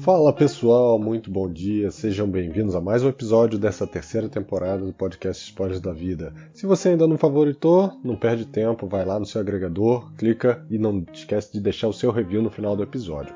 Fala pessoal, muito bom dia, sejam bem-vindos a mais um episódio dessa terceira temporada do podcast Spoilers da Vida. Se você ainda não favoritou, não perde tempo, vai lá no seu agregador, clica e não esquece de deixar o seu review no final do episódio.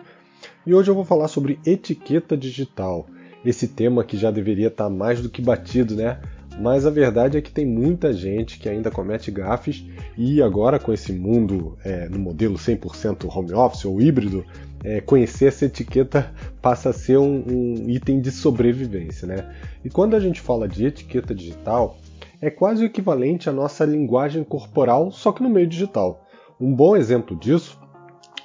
E hoje eu vou falar sobre etiqueta digital, esse tema que já deveria estar mais do que batido, né? Mas a verdade é que tem muita gente que ainda comete gafes e agora com esse mundo é, no modelo 100% home office ou híbrido, é, conhecer essa etiqueta passa a ser um, um, item de sobrevivência, né? E quando a gente fala de etiqueta digital, é quase o equivalente à nossa linguagem corporal, só que no meio digital. Um bom exemplo disso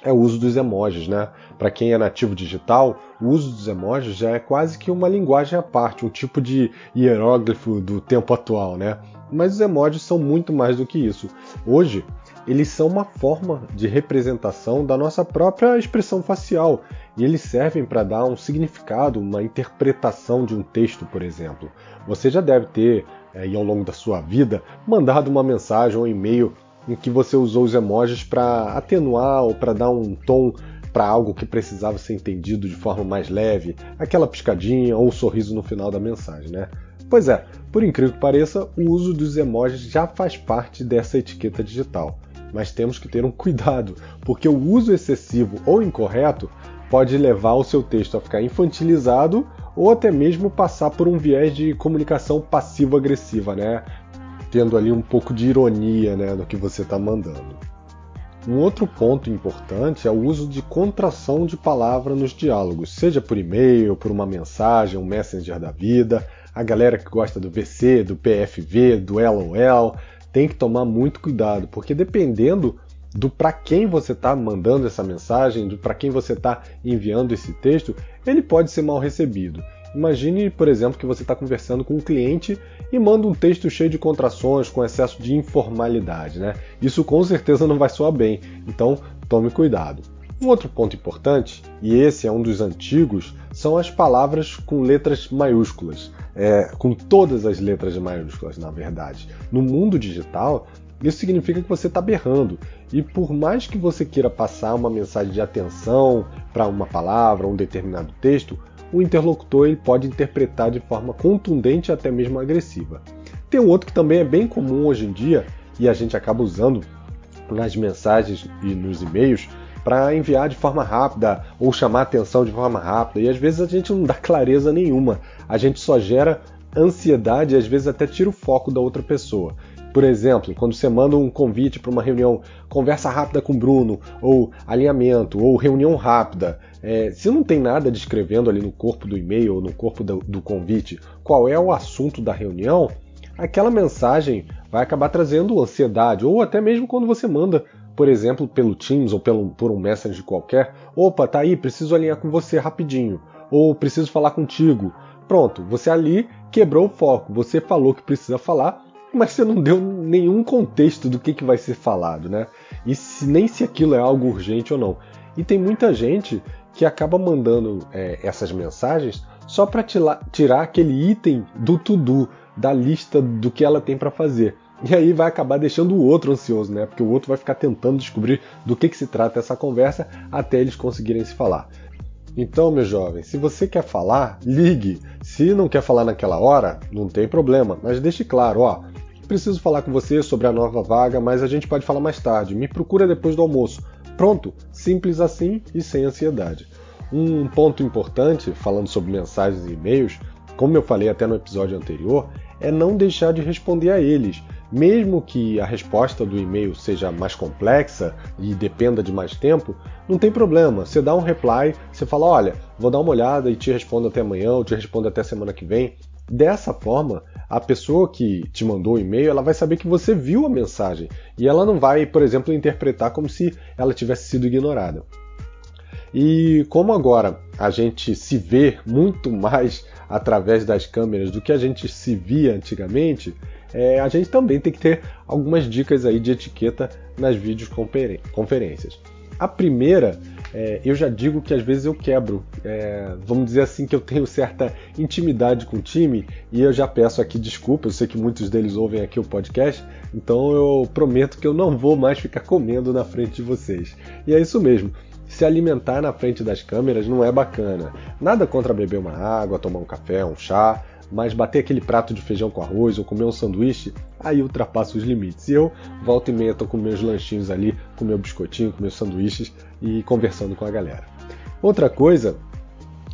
é o uso dos emojis, né? Para quem é nativo digital, o uso dos emojis já é quase que uma linguagem à parte, um tipo de hieróglifo do tempo atual, né? Mas os emojis são muito mais do que isso. Hoje, eles são uma forma de representação da nossa própria expressão facial e eles servem para dar um significado, uma interpretação de um texto, por exemplo. Você já deve ter, aí, ao longo da sua vida, mandado uma mensagem ou um e-mail em que você usou os emojis para atenuar ou para dar um tom para algo que precisava ser entendido de forma mais leve, aquela piscadinha ou um sorriso no final da mensagem, né? Pois é, por incrível que pareça, o uso dos emojis já faz parte dessa etiqueta digital. Mas temos que ter um cuidado, porque o uso excessivo ou incorreto pode levar o seu texto a ficar infantilizado ou até mesmo passar por um viés de comunicação passivo-agressiva, né? tendo ali um pouco de ironia né, no que você está mandando. Um outro ponto importante é o uso de contração de palavra nos diálogos, seja por e-mail, por uma mensagem, um messenger da vida. A galera que gosta do VC, do PFV, do LOL, tem que tomar muito cuidado, porque dependendo do para quem você está mandando essa mensagem, do para quem você está enviando esse texto, ele pode ser mal recebido. Imagine, por exemplo, que você está conversando com um cliente e manda um texto cheio de contrações, com excesso de informalidade, né? Isso com certeza não vai soar bem, então tome cuidado. Um outro ponto importante, e esse é um dos antigos, são as palavras com letras maiúsculas, é, com todas as letras maiúsculas, na verdade. No mundo digital, isso significa que você está berrando. E por mais que você queira passar uma mensagem de atenção para uma palavra, um determinado texto, o interlocutor ele pode interpretar de forma contundente e até mesmo agressiva. Tem um outro que também é bem comum hoje em dia e a gente acaba usando nas mensagens e nos e-mails para enviar de forma rápida ou chamar atenção de forma rápida e às vezes a gente não dá clareza nenhuma, a gente só gera ansiedade e às vezes até tira o foco da outra pessoa. Por exemplo, quando você manda um convite para uma reunião, conversa rápida com Bruno, ou alinhamento, ou reunião rápida, é, se não tem nada descrevendo ali no corpo do e-mail ou no corpo do, do convite qual é o assunto da reunião, aquela mensagem vai acabar trazendo ansiedade, ou até mesmo quando você manda, por exemplo, pelo Teams ou pelo, por um message qualquer, opa, tá aí, preciso alinhar com você rapidinho, ou preciso falar contigo. Pronto, você ali quebrou o foco, você falou que precisa falar, mas você não deu nenhum contexto do que, que vai ser falado, né? E se, nem se aquilo é algo urgente ou não. E tem muita gente que acaba mandando é, essas mensagens só para tirar aquele item do to-do, da lista do que ela tem para fazer. E aí vai acabar deixando o outro ansioso, né? Porque o outro vai ficar tentando descobrir do que, que se trata essa conversa até eles conseguirem se falar. Então, meu jovem, se você quer falar, ligue. Se não quer falar naquela hora, não tem problema, mas deixe claro, ó, preciso falar com você sobre a nova vaga, mas a gente pode falar mais tarde. Me procura depois do almoço. Pronto, simples assim e sem ansiedade. Um ponto importante, falando sobre mensagens e e-mails, como eu falei até no episódio anterior, é não deixar de responder a eles. Mesmo que a resposta do e-mail seja mais complexa e dependa de mais tempo, não tem problema. Você dá um reply, você fala: olha, vou dar uma olhada e te respondo até amanhã, ou te respondo até semana que vem. Dessa forma, a pessoa que te mandou o e-mail, ela vai saber que você viu a mensagem e ela não vai, por exemplo, interpretar como se ela tivesse sido ignorada. E como agora a gente se vê muito mais através das câmeras do que a gente se via antigamente, é, a gente também tem que ter algumas dicas aí de etiqueta nas videoconferências. A primeira é, eu já digo que às vezes eu quebro. É, vamos dizer assim que eu tenho certa intimidade com o time e eu já peço aqui desculpa. Eu sei que muitos deles ouvem aqui o podcast, então eu prometo que eu não vou mais ficar comendo na frente de vocês. E é isso mesmo. Se alimentar na frente das câmeras não é bacana. Nada contra beber uma água, tomar um café, um chá, mas bater aquele prato de feijão com arroz ou comer um sanduíche, aí ultrapassa os limites. E eu, volta e meia, tô com meus lanchinhos ali, com meu biscoitinho, com meus sanduíches e conversando com a galera. Outra coisa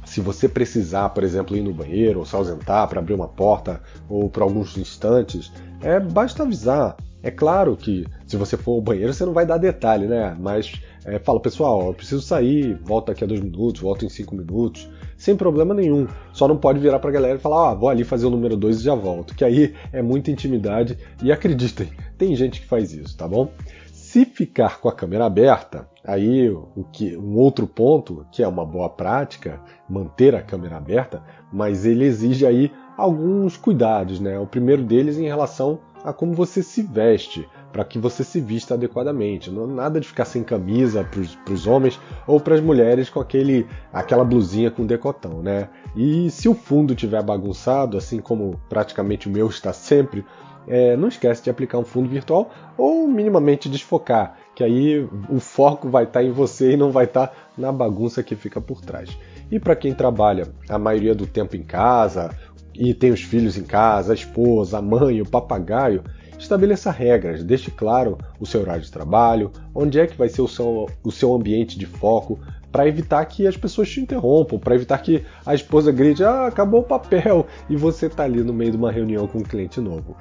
se você precisar, por exemplo, ir no banheiro ou se ausentar para abrir uma porta ou por alguns instantes, é basta avisar. É claro que se você for ao banheiro você não vai dar detalhe, né? Mas é, fala, pessoal, eu preciso sair, volto daqui a dois minutos, volto em cinco minutos, sem problema nenhum. Só não pode virar para a galera e falar, ah, vou ali fazer o número dois e já volto, que aí é muita intimidade e acreditem, tem gente que faz isso, tá bom? Se ficar com a câmera aberta, aí o que, um outro ponto, que é uma boa prática, manter a câmera aberta, mas ele exige aí alguns cuidados, né? O primeiro deles em relação a como você se veste, para que você se vista adequadamente. Não nada de ficar sem camisa para os homens ou para as mulheres com aquele, aquela blusinha com decotão, né? E se o fundo tiver bagunçado, assim como praticamente o meu está sempre, é, não esquece de aplicar um fundo virtual ou minimamente desfocar, que aí o foco vai estar tá em você e não vai estar tá na bagunça que fica por trás. E para quem trabalha a maioria do tempo em casa e tem os filhos em casa, a esposa, a mãe, o papagaio, estabeleça regras, deixe claro o seu horário de trabalho, onde é que vai ser o seu, o seu ambiente de foco, para evitar que as pessoas te interrompam, para evitar que a esposa grite, ah, acabou o papel, e você está ali no meio de uma reunião com um cliente novo.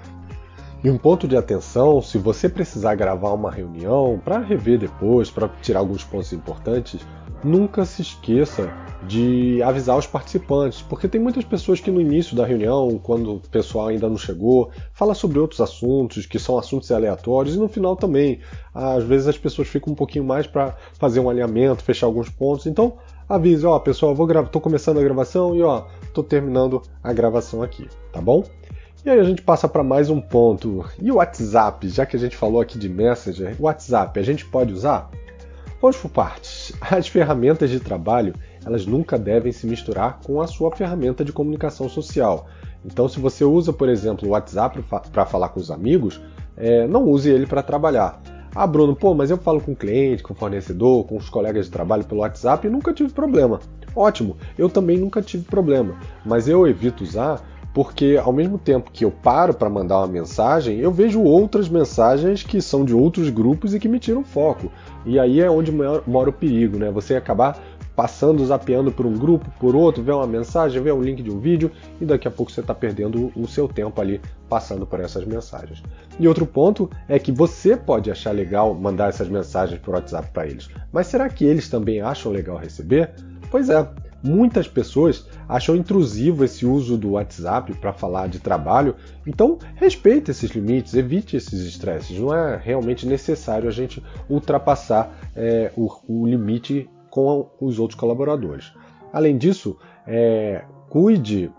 E um ponto de atenção, se você precisar gravar uma reunião para rever depois, para tirar alguns pontos importantes, nunca se esqueça de avisar os participantes, porque tem muitas pessoas que no início da reunião, quando o pessoal ainda não chegou, fala sobre outros assuntos que são assuntos aleatórios e no final também, às vezes as pessoas ficam um pouquinho mais para fazer um alinhamento, fechar alguns pontos. Então, avise, ó, pessoal, vou gravar, tô começando a gravação e ó, tô terminando a gravação aqui, tá bom? E aí a gente passa para mais um ponto. E o WhatsApp, já que a gente falou aqui de Messenger, o WhatsApp a gente pode usar? Vamos por partes. As ferramentas de trabalho, elas nunca devem se misturar com a sua ferramenta de comunicação social. Então, se você usa, por exemplo, o WhatsApp para falar com os amigos, é, não use ele para trabalhar. Ah, Bruno, pô, mas eu falo com o cliente, com o fornecedor, com os colegas de trabalho pelo WhatsApp e nunca tive problema. Ótimo, eu também nunca tive problema, mas eu evito usar porque ao mesmo tempo que eu paro para mandar uma mensagem, eu vejo outras mensagens que são de outros grupos e que me tiram foco. E aí é onde mora o perigo, né? Você acabar passando, zapeando por um grupo, por outro, ver uma mensagem, ver um link de um vídeo e daqui a pouco você está perdendo o seu tempo ali passando por essas mensagens. E outro ponto é que você pode achar legal mandar essas mensagens por WhatsApp para eles, mas será que eles também acham legal receber? Pois é, Muitas pessoas acham intrusivo esse uso do WhatsApp para falar de trabalho, então respeite esses limites, evite esses estresses. Não é realmente necessário a gente ultrapassar é, o, o, limite com os outros colaboradores. Além disso, é, cuide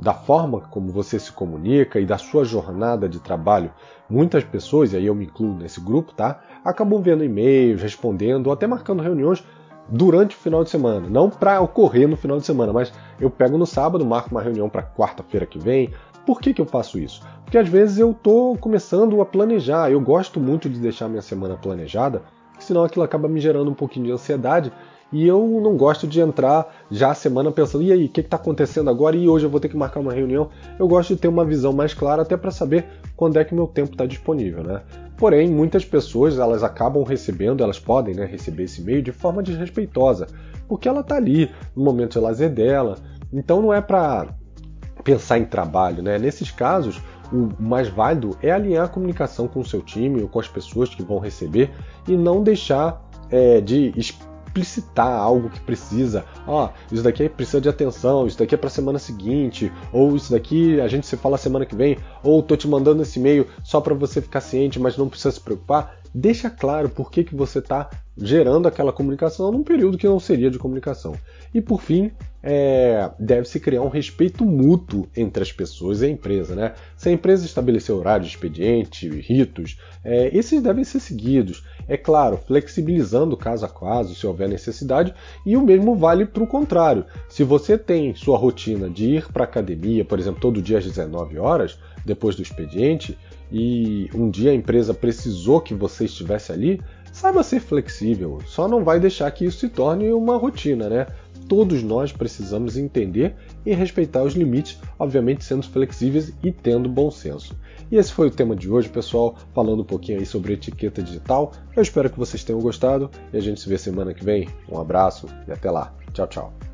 da forma como você se comunica e da sua jornada de trabalho. Muitas pessoas, e aí eu me incluo nesse grupo, tá? Acabam vendo e-mails, respondendo ou até marcando reuniões durante o final de semana, não para ocorrer no final de semana, mas eu pego no sábado, marco uma reunião para quarta-feira que vem. Por que, que eu faço isso? Porque às vezes eu estou começando a planejar, eu gosto muito de deixar minha semana planejada, senão aquilo acaba me gerando um pouquinho de ansiedade e eu não gosto de entrar já a semana pensando, e aí, o que está acontecendo agora? E hoje eu vou ter que marcar uma reunião. Eu gosto de ter uma visão mais clara até para saber quando é que meu tempo está disponível, né? Porém, muitas pessoas elas acabam recebendo, elas podem né, receber esse e-mail de forma desrespeitosa, porque ela está ali no momento de lazer dela. Então não é para pensar em trabalho, né? Nesses casos, o mais válido é alinhar a comunicação com o seu time ou com as pessoas que vão receber e não deixar é, de explicitar algo que precisa. Ó, isso daqui precisa de atenção, isso daqui é para semana seguinte, ou isso daqui a gente se fala semana que vem, ou tô te mandando esse e-mail só para você ficar ciente, mas não precisa se preocupar. Deixa claro por que, que você está gerando aquela comunicação num período que não seria de comunicação. E por fim, é, deve-se criar um respeito mútuo entre as pessoas e a empresa. Né? Se a empresa estabelecer horário expediente, ritos, é, esses devem ser seguidos. É claro, flexibilizando caso a caso, se houver necessidade, e o mesmo vale para o contrário. Se você tem sua rotina de ir para a academia, por exemplo, todo dia às 19 horas, depois do expediente, e um dia a empresa precisou que você estivesse ali, Saiba ser flexível, só não vai deixar que isso se torne uma rotina, né? Todos nós precisamos entender e respeitar os limites, obviamente sendo flexíveis e tendo bom senso. E esse foi o tema de hoje, pessoal, falando um pouquinho aí sobre etiqueta digital. Eu espero que vocês tenham gostado e a gente se vê semana que vem. Um abraço e até lá. Tchau, tchau.